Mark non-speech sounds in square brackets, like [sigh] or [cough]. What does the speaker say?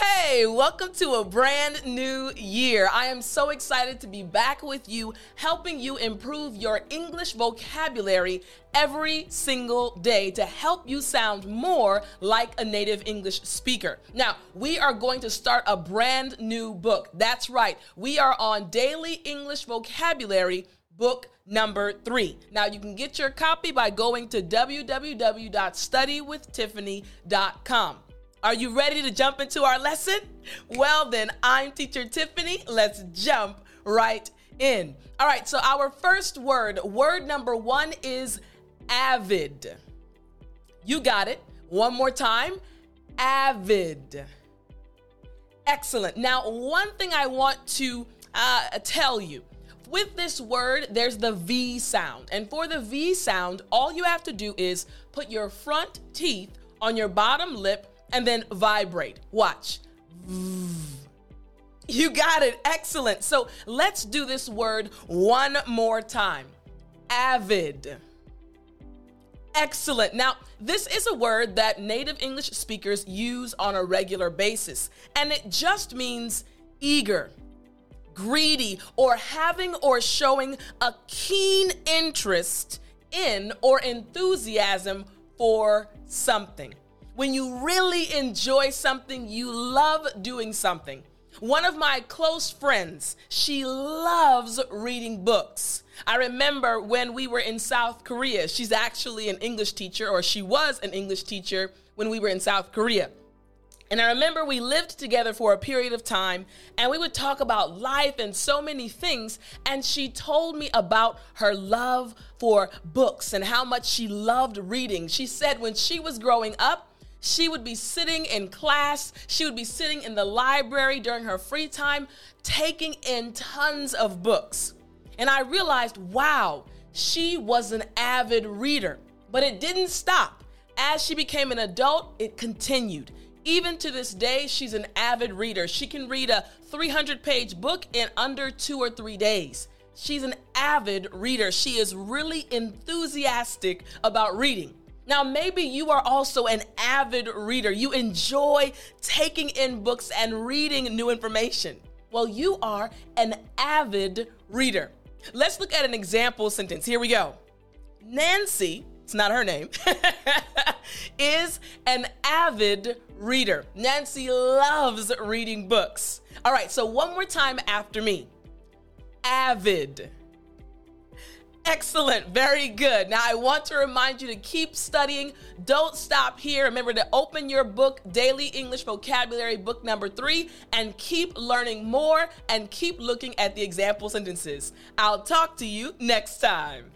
Hey, welcome to a brand new year. I am so excited to be back with you, helping you improve your English vocabulary every single day to help you sound more like a native English speaker. Now, we are going to start a brand new book. That's right, we are on Daily English Vocabulary book number three. Now, you can get your copy by going to www.studywithtiffany.com. Are you ready to jump into our lesson? Well, then, I'm teacher Tiffany. Let's jump right in. All right, so our first word, word number one is avid. You got it. One more time avid. Excellent. Now, one thing I want to uh, tell you with this word, there's the V sound. And for the V sound, all you have to do is put your front teeth on your bottom lip and then vibrate. Watch. You got it. Excellent. So let's do this word one more time. Avid. Excellent. Now, this is a word that native English speakers use on a regular basis, and it just means eager, greedy, or having or showing a keen interest in or enthusiasm for something when you really enjoy something, you love doing something. One of my close friends, she loves reading books. I remember when we were in South Korea, she's actually an English teacher, or she was an English teacher when we were in South Korea. And I remember we lived together for a period of time and we would talk about life and so many things. And she told me about her love for books and how much she loved reading. She said when she was growing up, she would be sitting in class, she would be sitting in the library during her free time, taking in tons of books. And I realized, wow, she was an avid reader. But it didn't stop. As she became an adult, it continued. Even to this day, she's an avid reader. She can read a 300 page book in under two or three days. She's an avid reader. She is really enthusiastic about reading. Now, maybe you are also an avid reader. You enjoy taking in books and reading new information. Well, you are an avid reader. Let's look at an example sentence. Here we go. Nancy, it's not her name, [laughs] is an avid reader. Nancy loves reading books. All right, so one more time after me. Avid Excellent. Very good. Now, I want to remind you to keep studying. Don't stop here. Remember to open your book, Daily English Vocabulary, book number three, and keep learning more and keep looking at the example sentences. I'll talk to you next time.